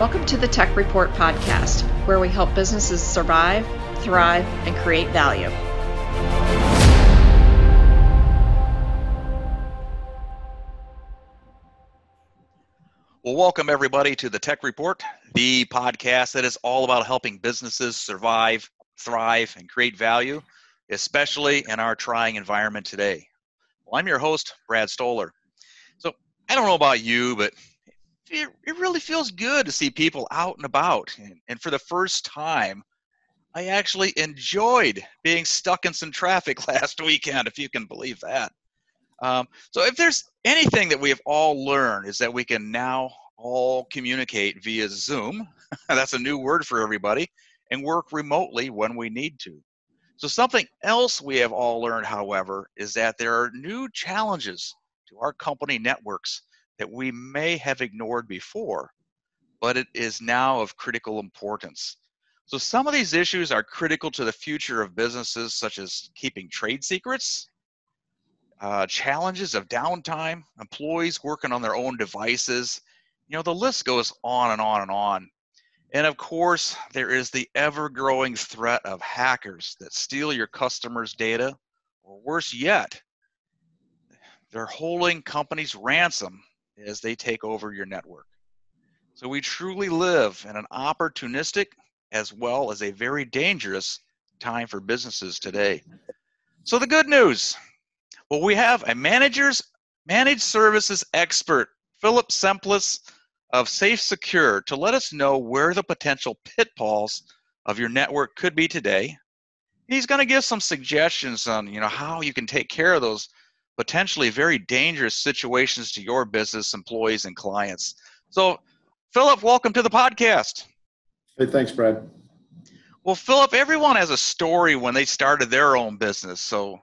Welcome to the Tech Report podcast, where we help businesses survive, thrive, and create value. Well, welcome everybody to the Tech Report, the podcast that is all about helping businesses survive, thrive, and create value, especially in our trying environment today. Well, I'm your host, Brad Stoller. So, I don't know about you, but it, it really feels good to see people out and about. And, and for the first time, I actually enjoyed being stuck in some traffic last weekend, if you can believe that. Um, so if there's anything that we have all learned is that we can now all communicate via Zoom. That's a new word for everybody, and work remotely when we need to. So something else we have all learned, however, is that there are new challenges to our company networks that we may have ignored before, but it is now of critical importance. So some of these issues are critical to the future of businesses, such as keeping trade secrets, uh, challenges of downtime, employees working on their own devices. You know, the list goes on and on and on. And of course, there is the ever growing threat of hackers that steal your customers' data, or worse yet, they're holding companies ransom as they take over your network. So we truly live in an opportunistic as well as a very dangerous time for businesses today. So the good news well, we have a manager's managed services expert, Philip Semplice of Safe Secure, to let us know where the potential pitfalls of your network could be today. He's going to give some suggestions on, you know, how you can take care of those potentially very dangerous situations to your business, employees, and clients. So, Philip, welcome to the podcast. Hey, thanks, Brad. Well, Philip, everyone has a story when they started their own business. So,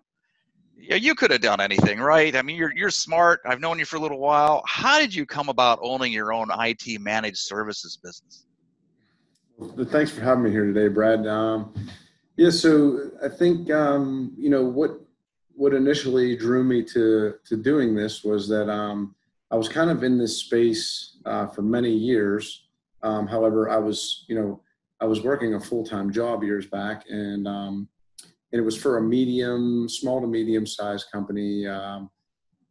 yeah, you could have done anything, right? I mean, you're you're smart. I've known you for a little while. How did you come about owning your own IT managed services business? Well, thanks for having me here today, Brad. Um, yeah, so I think um, you know what what initially drew me to to doing this was that um, I was kind of in this space uh, for many years. Um, however, I was you know I was working a full time job years back, and um, and it was for a medium, small to medium sized company, um,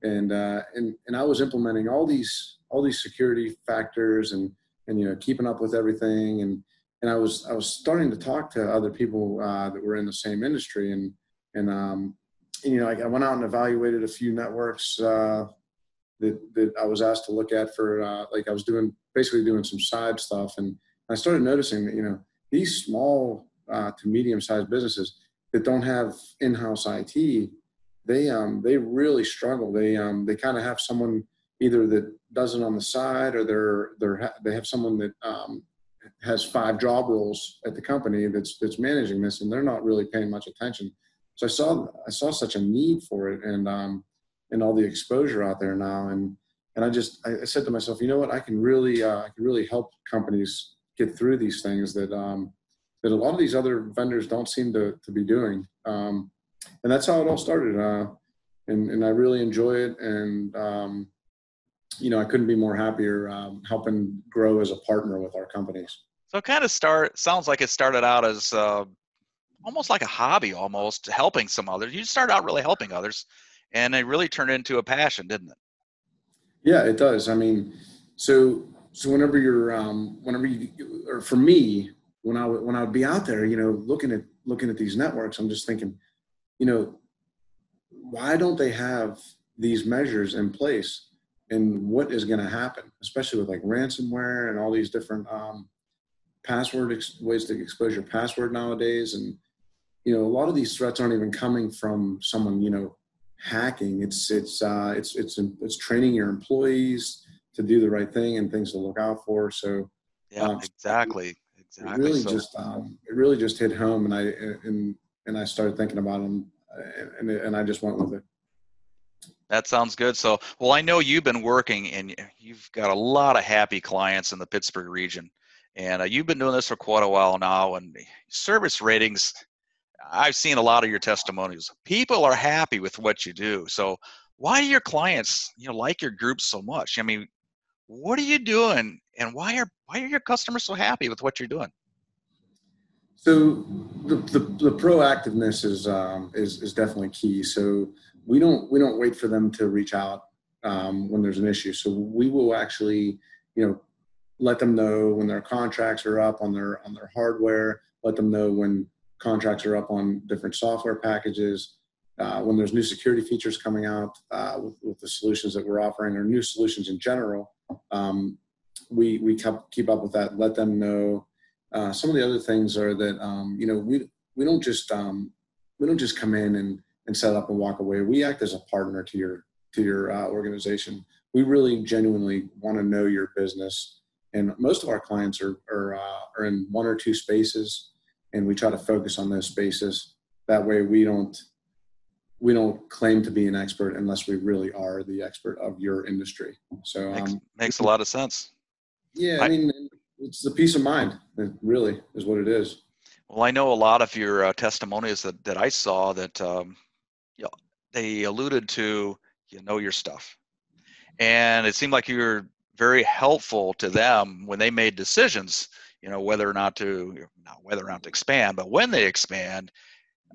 and uh, and and I was implementing all these all these security factors and and you know keeping up with everything and and I was I was starting to talk to other people uh, that were in the same industry and and um, and, you know I, I, went out and evaluated a few networks uh, that that I was asked to look at for uh, like I was doing basically doing some side stuff and I started noticing that you know these small uh, to medium sized businesses that don't have in-house IT, they um, they really struggle. They um, they kind of have someone either that does it on the side, or they're they're they have someone that um, has five job roles at the company that's that's managing this, and they're not really paying much attention. So I saw I saw such a need for it, and um, and all the exposure out there now, and and I just I said to myself, you know what, I can really uh, I can really help companies get through these things that um, that a lot of these other vendors don't seem to, to be doing. Um, and that's how it all started. Uh, and, and I really enjoy it. And, um, you know, I couldn't be more happier um, helping grow as a partner with our companies. So it kind of start sounds like it started out as uh, almost like a hobby, almost helping some others. You started out really helping others, and it really turned into a passion, didn't it? Yeah, it does. I mean, so so whenever you're um, whenever you or for me, when I would when I would be out there, you know, looking at looking at these networks, I'm just thinking, you know, why don't they have these measures in place? And what is going to happen, especially with like ransomware and all these different um, password ex- ways to expose your password nowadays, and you know, a lot of these threats aren't even coming from someone, you know, hacking. It's it's uh, it's it's it's training your employees to do the right thing and things to look out for. So yeah, um, exactly. Exactly. It really so. just um, it really just hit home, and I and and I started thinking about them, and and I just went with it. That sounds good. So, well, I know you've been working, and you've got a lot of happy clients in the Pittsburgh region, and uh, you've been doing this for quite a while now. And service ratings, I've seen a lot of your testimonials. People are happy with what you do. So, why do your clients, you know, like your group so much? I mean, what are you doing and why are why are your customers so happy with what you're doing so the, the, the proactiveness is, um, is is definitely key so we don't we don't wait for them to reach out um, when there's an issue so we will actually you know let them know when their contracts are up on their on their hardware let them know when contracts are up on different software packages uh, when there's new security features coming out uh, with, with, the solutions that we're offering or new solutions in general, um, we we keep up with that. Let them know. Uh, some of the other things are that um, you know we we don't just um, we don't just come in and and set up and walk away. We act as a partner to your to your uh, organization. We really genuinely want to know your business, and most of our clients are are, uh, are in one or two spaces, and we try to focus on those spaces. That way, we don't we don't claim to be an expert unless we really are the expert of your industry. So makes, um, makes a lot of sense. Yeah, I, I, mean, it's the peace of mind. It really is what it is. Well, I know a lot of your uh, testimonies that, that I saw that um, you know, they alluded to you know your stuff, and it seemed like you were very helpful to them when they made decisions. You know whether or not to not whether or not to expand, but when they expand,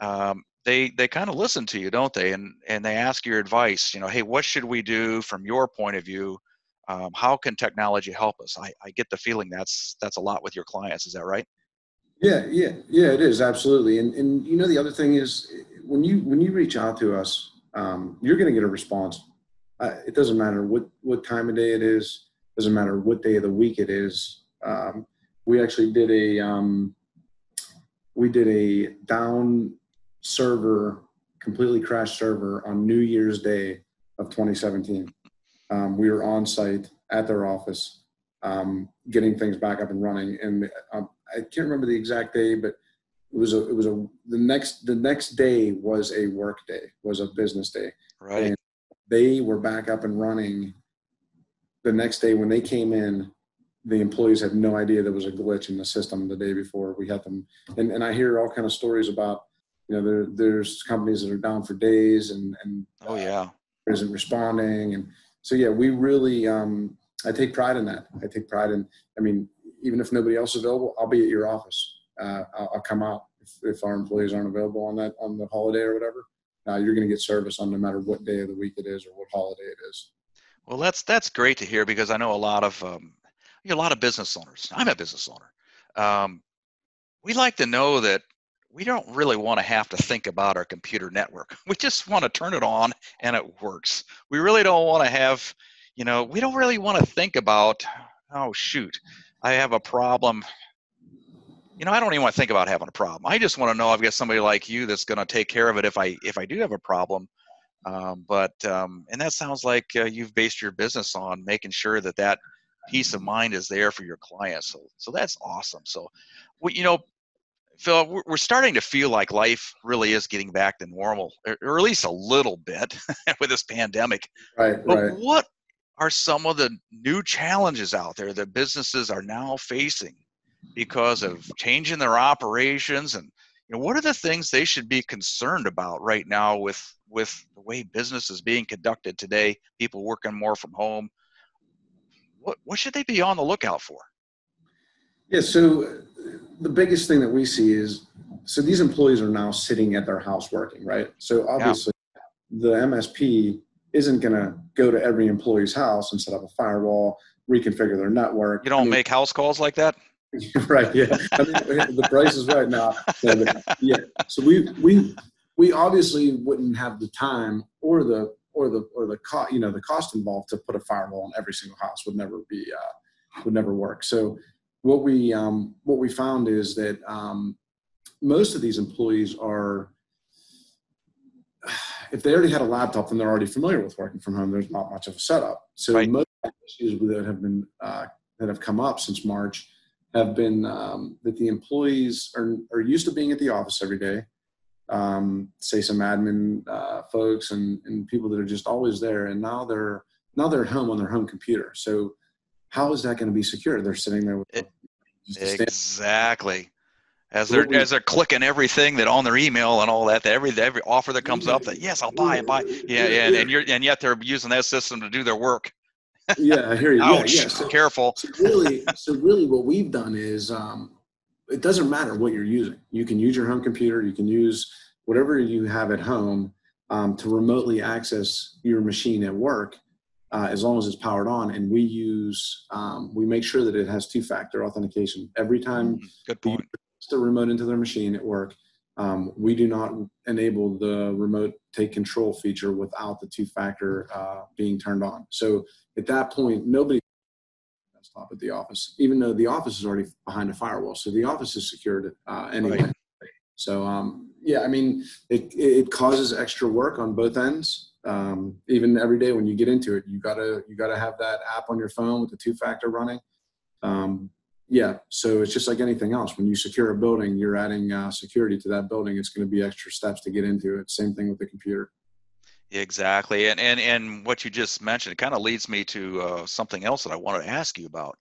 um, they they kind of listen to you don't they? And and they ask your advice you know hey what should we do from your point of view? Um, how can technology help us? I, I get the feeling that's that's a lot with your clients is that right? Yeah yeah yeah it is absolutely. And and you know the other thing is when you when you reach out to us um, you're going to get a response. Uh, it doesn't matter what what time of day it is doesn't matter what day of the week it is um, we actually did a um, we did a down server, completely crashed server on New Year's Day of 2017. Um, we were on site at their office, um, getting things back up and running. And um, I can't remember the exact day, but it was a, it was a, the next, the next day was a work day, was a business day. Right. And they were back up and running the next day when they came in the employees had no idea there was a glitch in the system the day before we had them and, and i hear all kind of stories about you know, there, there's companies that are down for days and, and oh yeah, uh, isn't responding. And so, yeah, we really, um, I take pride in that. I take pride in, I mean, even if nobody else is available, I'll be at your office. Uh, I'll, I'll, come out if, if our employees aren't available on that, on the holiday or whatever. Uh, you're going to get service on no matter what day of the week it is or what holiday it is. Well, that's that's great to hear because I know a lot of um, a lot of business owners. I'm a business owner. Um, we like to know that we don't really want to have to think about our computer network. We just want to turn it on and it works. We really don't want to have, you know, we don't really want to think about, oh, shoot, I have a problem. You know, I don't even want to think about having a problem. I just want to know I've got somebody like you that's going to take care of it if I if I do have a problem. Um, but um, and that sounds like uh, you've based your business on making sure that that peace of mind is there for your clients. So so that's awesome. So, well, you know, Phil, we're starting to feel like life really is getting back to normal, or at least a little bit with this pandemic. Right. But right. what are some of the new challenges out there that businesses are now facing because of changing their operations and you know what are the things they should be concerned about right now with with the way business is being conducted today people working more from home what what should they be on the lookout for yeah so the biggest thing that we see is so these employees are now sitting at their house working, right? So obviously, yeah. the MSP isn't going to go to every employee's house and set up a firewall, reconfigure their network. You don't I mean, make house calls like that. right. Yeah. I mean, the price is right now. Yeah. So we we we obviously wouldn't have the time or the or the or the cost you know the cost involved to put a firewall on every single house would never be uh, would never work. So what we um, what we found is that um, most of these employees are if they already had a laptop then they're already familiar with working from home there's not much of a setup so right. most issues that have been uh, that have come up since march have been um, that the employees are, are used to being at the office every day um, say some admin uh, folks and, and people that are just always there and now they're now they're at home on their home computer so how is that going to be secure? They're sitting there with it, exactly as they're as they're clicking everything that on their email and all that, that every every offer that comes up that yes I'll buy it buy yeah yeah and, and you're and yet they're using that system to do their work. Yeah, I hear you. Ouch! Yeah, yeah. So, Careful. so really, so really, what we've done is um, it doesn't matter what you're using. You can use your home computer. You can use whatever you have at home um, to remotely access your machine at work, uh, as long as it's powered on. And we use um, we make sure that it has two-factor authentication every time Mm, Good the point. the remote into their machine at work. Um, we do not enable the remote take control feature without the two-factor uh, being turned on. So at that point, nobody desktop at the office, even though the office is already behind a firewall. So the office is secured uh, anyway. Right. So um, yeah, I mean, it it causes extra work on both ends. Um, even every day when you get into it, you gotta you gotta have that app on your phone with the two factor running. Um, yeah, so it's just like anything else. When you secure a building, you're adding uh, security to that building. It's going to be extra steps to get into it. Same thing with the computer. Exactly, and and and what you just mentioned kind of leads me to uh, something else that I wanted to ask you about.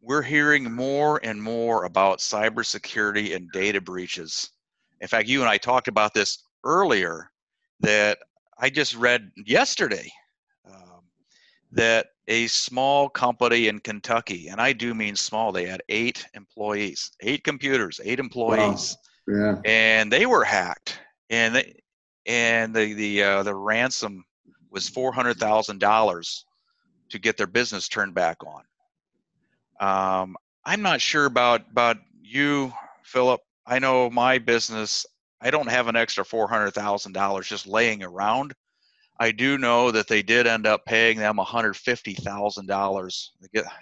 We're hearing more and more about cybersecurity and data breaches. In fact, you and I talked about this earlier. That I just read yesterday um, that a small company in Kentucky, and I do mean small, they had eight employees, eight computers, eight employees Yeah. and they were hacked and they and the the uh, the ransom was four hundred thousand dollars to get their business turned back on. Um, I'm not sure about about you, Philip. I know my business. I don't have an extra four hundred thousand dollars just laying around. I do know that they did end up paying them one hundred fifty thousand dollars.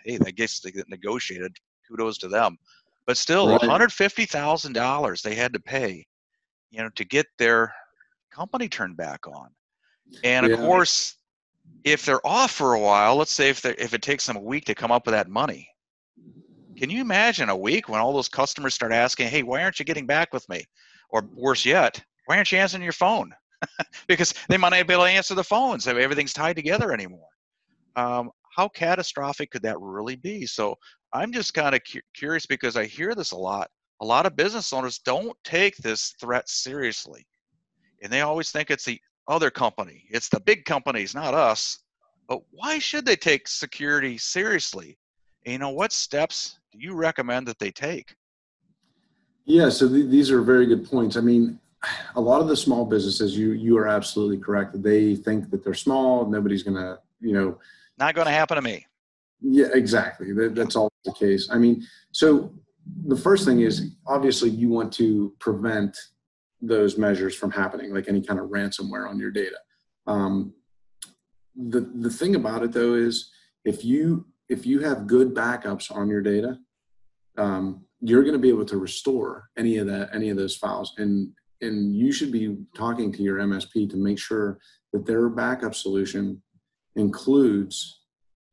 Hey, I guess they get negotiated. Kudos to them. But still, Right. one hundred fifty thousand dollars they had to pay, you know, to get their company turned back on. And of Yeah. course, if they're off for a while, let's say if if it takes them a week to come up with that money, can you imagine a week when all those customers start asking, "Hey, why aren't you getting back with me?" Or worse yet, why aren't you answering your phone? because they might not be able to answer the phone, so everything's tied together anymore. Um, how catastrophic could that really be? So I'm just kind of cu- curious because I hear this a lot. A lot of business owners don't take this threat seriously, and they always think it's the other company, it's the big companies, not us. But why should they take security seriously? And, you know, what steps do you recommend that they take? Yeah, so th- these are very good points. I mean, a lot of the small businesses, you you are absolutely correct. They think that they're small. Nobody's gonna, you know, Not going to happen to me. yeah, exactly. That, that's all the case. I mean, so the first thing is obviously you want to prevent those measures from happening, like any kind of ransomware on your data. Um, the the thing about it though is if you if you have good backups on your data, um, you're going to be able to restore any of that any of those files, and and you should be talking to your MSP to make sure that their backup solution includes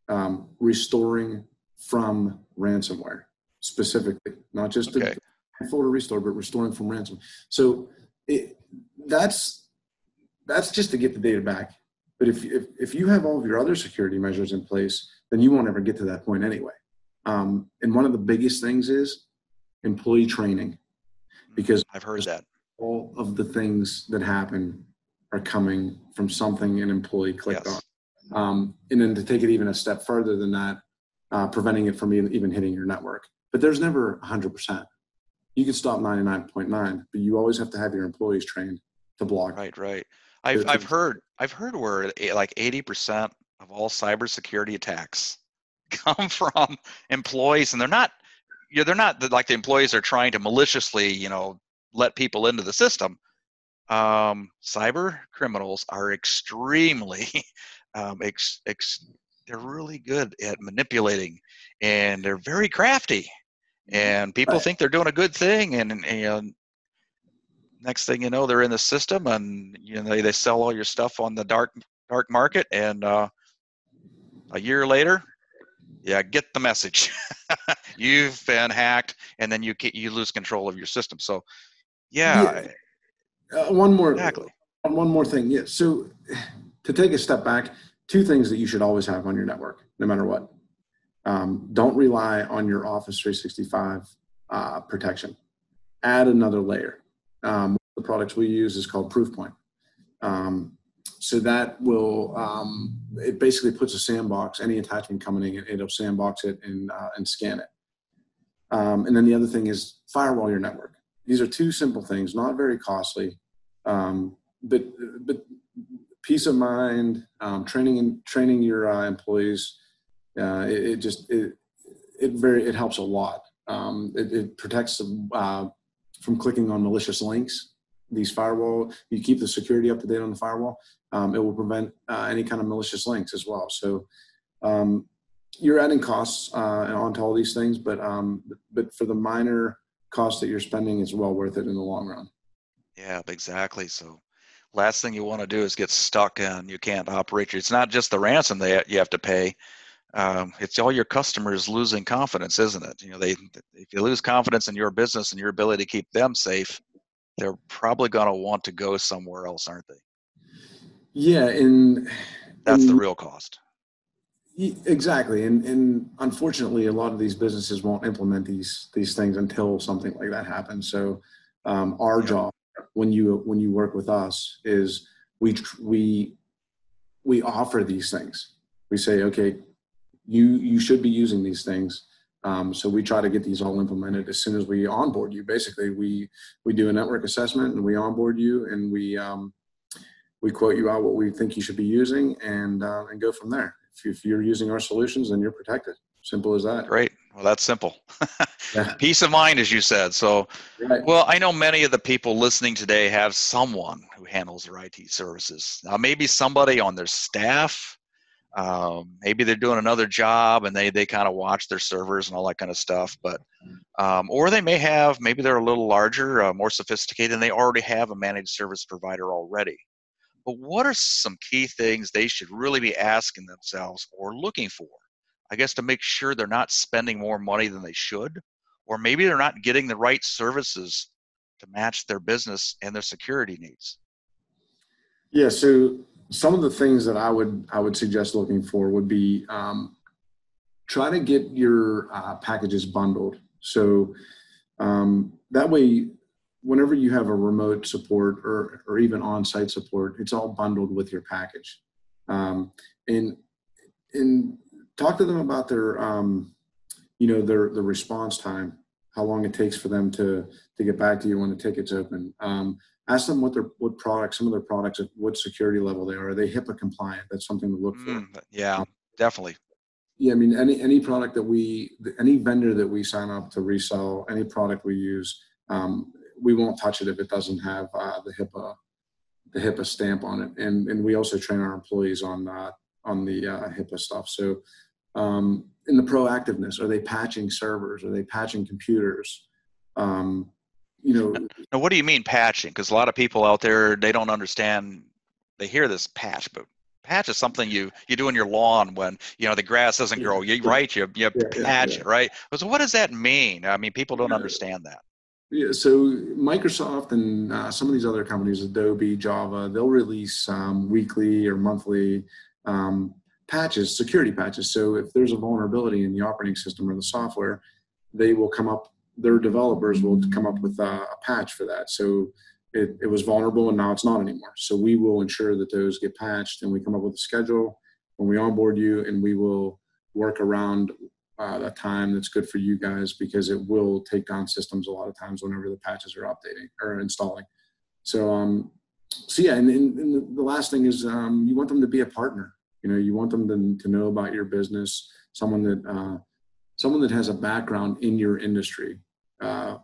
um, restoring from ransomware specifically, not just Okay. the folder restore, but restoring from ransom. So it, that's that's just to get the data back. But if, if if you have all of your other security measures in place, then you won't ever get to that point anyway. Um, and one of the biggest things is employee training, because I've heard that. all of the things that happen are coming from something an employee clicked Yes. on. Um, and then to take it even a step further than that, uh, preventing it from even, even hitting your network. But there's never 100%. You can stop 99.9, but you always have to have your employees trained to block. Right, right. I've I've heard I've heard where eh, like eighty percent of all cybersecurity attacks come from employees, and they're not. Yeah, they're not the- like the employees are trying to maliciously, you know, let people into the system. Um, cyber criminals are extremely, um, ex, ex, they're really good at manipulating, and they're very crafty. And people Right. think they're doing a good thing, and, and next thing you know they're in the system and you know they, they sell all your stuff on the dark dark market and uh, a year later yeah get the message you've been hacked and then you you lose control of your system so yeah, Uh, one more, exactly one more thing. Yeah. So to take a step back, two things that you should always have on your network, no matter what. Um, don't rely on your Office 365 uh, protection. Add another layer. Um, the products we use is called Proofpoint. Um, so that will um, it basically puts a sandbox. Any attachment coming in, it'll sandbox it and uh, and scan it. Um, and then the other thing is firewall your network. These are two simple things, not very costly, um, but but peace of mind, training and training your uh, employees. Uh, it, it, just it it very it helps a lot. Um, it, it, protects uh, from clicking on malicious links. These firewall, you keep the security up to date on the firewall. Um, it will prevent uh, any kind of malicious links as well. So um, you're adding costs uh, onto all these things, but um, but for the minor cost that you're spending, it's well worth it in the long run. Yeah, exactly. So last thing you want to do is get stuck and you can't operate. It's not just the ransom that you have to pay. Um, it's all your customers losing confidence, isn't it? You know, they if you lose confidence in your business and your ability to keep them safe, they're probably going to want to go somewhere else, aren't they? Yeah, and that's and, the real cost. Exactly, and and unfortunately, a lot of these businesses won't implement these these things until something like that happens. So, um, our yeah. job when you when you work with us is we we we offer these things. We say, okay, you you should be using these things. Um, so we try to get these all implemented as soon as we onboard you. Basically, we we do a network assessment and we onboard you and we um, we quote you out what we think you should be using and uh, and go from there. If, if you're using our solutions, then you're protected. Simple as that. Great. Well, that's simple. yeah. Peace of mind, as you said. So, right. well, I know many of the people listening today have someone who handles their IT services. Now, maybe somebody on their staff um, maybe they're doing another job and they they kind of watch their servers and all that kind of stuff but um, or they may have maybe they're a little larger uh, more sophisticated and they already have a managed service provider already. But what are some key things they should really be asking themselves or looking for? I guess to make sure they're not spending more money than they should or maybe they're not getting the right services to match their business and their security needs. Yeah so some of the things that I would I would suggest looking for would be um, try to get your uh, packages bundled. So um, that way, whenever you have a remote support or or even on-site support, it's all bundled with your package. Um, and and talk to them about their um, you know their the response time, how long it takes for them to to get back to you when the ticket's open. Ask them what their what products, some of their products, at what security level they are. Are they HIPAA compliant? That's something to look for. Mm, yeah, um, definitely. Yeah, I mean, any any product that we, any vendor that we sign up to resell, any product we use, um, we won't touch it if it doesn't have uh, the HIPAA, the HIPAA stamp on it. And and we also train our employees on uh, on the uh, HIPAA stuff. So, um, in the proactiveness, are they patching servers? Are they patching computers? Um, you know. Now, what do you mean patching? Because a lot of people out there they don't understand. They hear this patch, but patch is something you you do in your lawn when you know the grass doesn't grow. You right, you you yeah, patch yeah, it, right? So what does that mean? I mean, people don't understand that. Yeah, so Microsoft and uh, some of these other companies, Adobe, Java, they'll release um, weekly or monthly um, patches, security patches. So if there's a vulnerability in the operating system or the software, they will come up their developers will come up with a, a patch for that. So it, it was vulnerable and now it's not anymore. So we will ensure that those get patched and we come up with a schedule when we onboard you and we will work around uh, a time that's good for you guys because it will take down systems a lot of times whenever the patches are updating or installing. So, um, so yeah, and, and, and the last thing is um, you want them to be a partner. You know, you want them to, to know about your business, someone that uh, someone that has a background in your industry uh,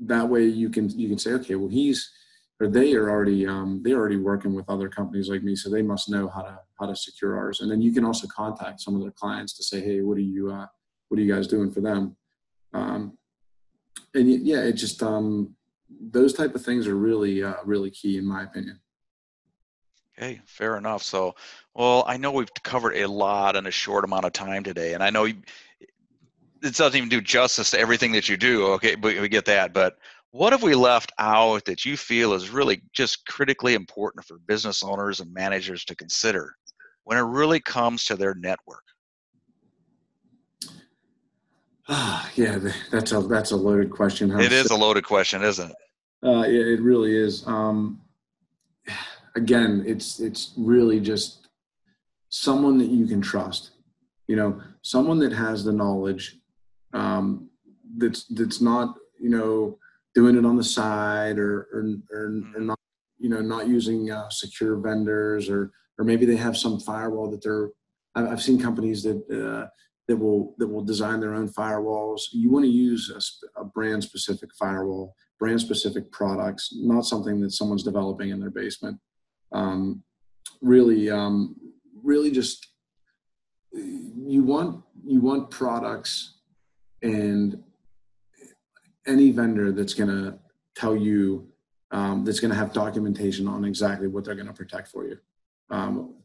that way you can you can say okay well he's or they are already um, they're already working with other companies like me so they must know how to how to secure ours. And then you can also contact some of their clients to say hey what are you uh, what are you guys doing for them? Um, and yeah it just um, those type of things are really uh, really key in my opinion. Okay, fair enough. So, well, I know we've covered a lot in a short amount of time today, and I know it doesn't even do justice to everything that you do. Okay, but we get that. But what have we left out that you feel is really just critically important for business owners and managers to consider when it really comes to their network? Ah, yeah, that's a that's a loaded question. Huh? It is a loaded question, isn't it? Uh, yeah, it really is. Um, again, it's it's really just someone that you can trust. You know, someone that has the knowledge. Um, that's that's not you know doing it on the side or or, or, or Mm-hmm. not you know not using uh, secure vendors or or maybe they have some firewall that they're I've, I've seen companies that uh, that will that will design their own firewalls. You want to use a, sp- a brand specific firewall, brand specific products, not something that someone's developing in their basement. Um, really, um, really, just you want you want products and any vendor that's going to tell you um, that's going to have documentation on exactly what they're going to protect for you. Um,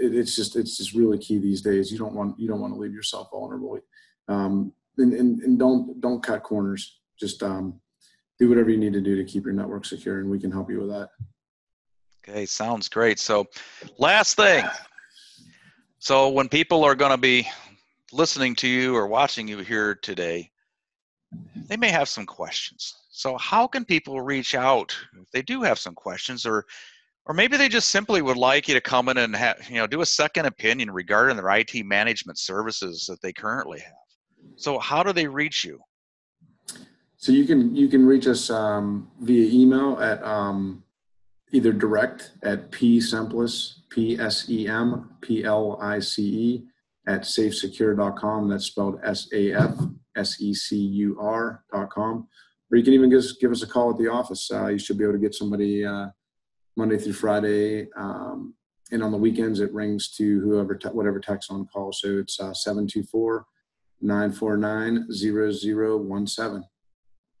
it, it's just it's just really key these days. You don't want you don't want to leave yourself vulnerable, um, and, and and don't don't cut corners. Just um, do whatever you need to do to keep your network secure, and we can help you with that. Okay, sounds great. So, last thing. So, when people are going to be listening to you or watching you here today, they may have some questions. So, how can people reach out if they do have some questions, or, or maybe they just simply would like you to come in and have, you know, do a second opinion regarding their IT management services that they currently have. So, how do they reach you? So you can you can reach us um, via email at um, either direct at p psemplice p s e m p l i c e at safesecure.com. That's spelled s a f s e c u r dot com. Or you can even just give us a call at the office. Uh, you should be able to get somebody uh, Monday through Friday. Um, and on the weekends, it rings to whoever, te- whatever text on call. So it's uh, 724 949 0017.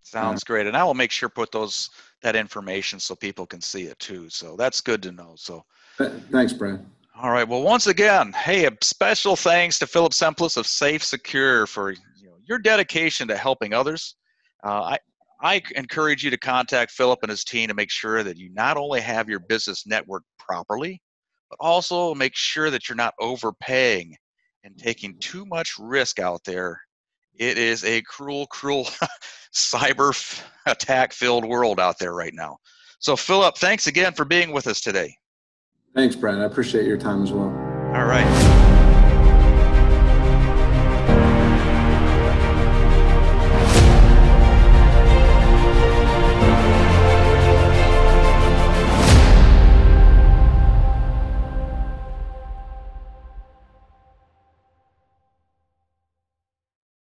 Sounds great, and I will make sure put those that information so people can see it too. So that's good to know. So. Thanks, Brad. All right. Well, once again, hey, a special thanks to Philip Semplice of Safe Secure for you know, your dedication to helping others. Uh, I I encourage you to contact Philip and his team to make sure that you not only have your business network properly, but also make sure that you're not overpaying and taking too much risk out there. It is a cruel, cruel cyber f- attack filled world out there right now. So, Philip, thanks again for being with us today. Thanks, Brad. I appreciate your time as well. All right.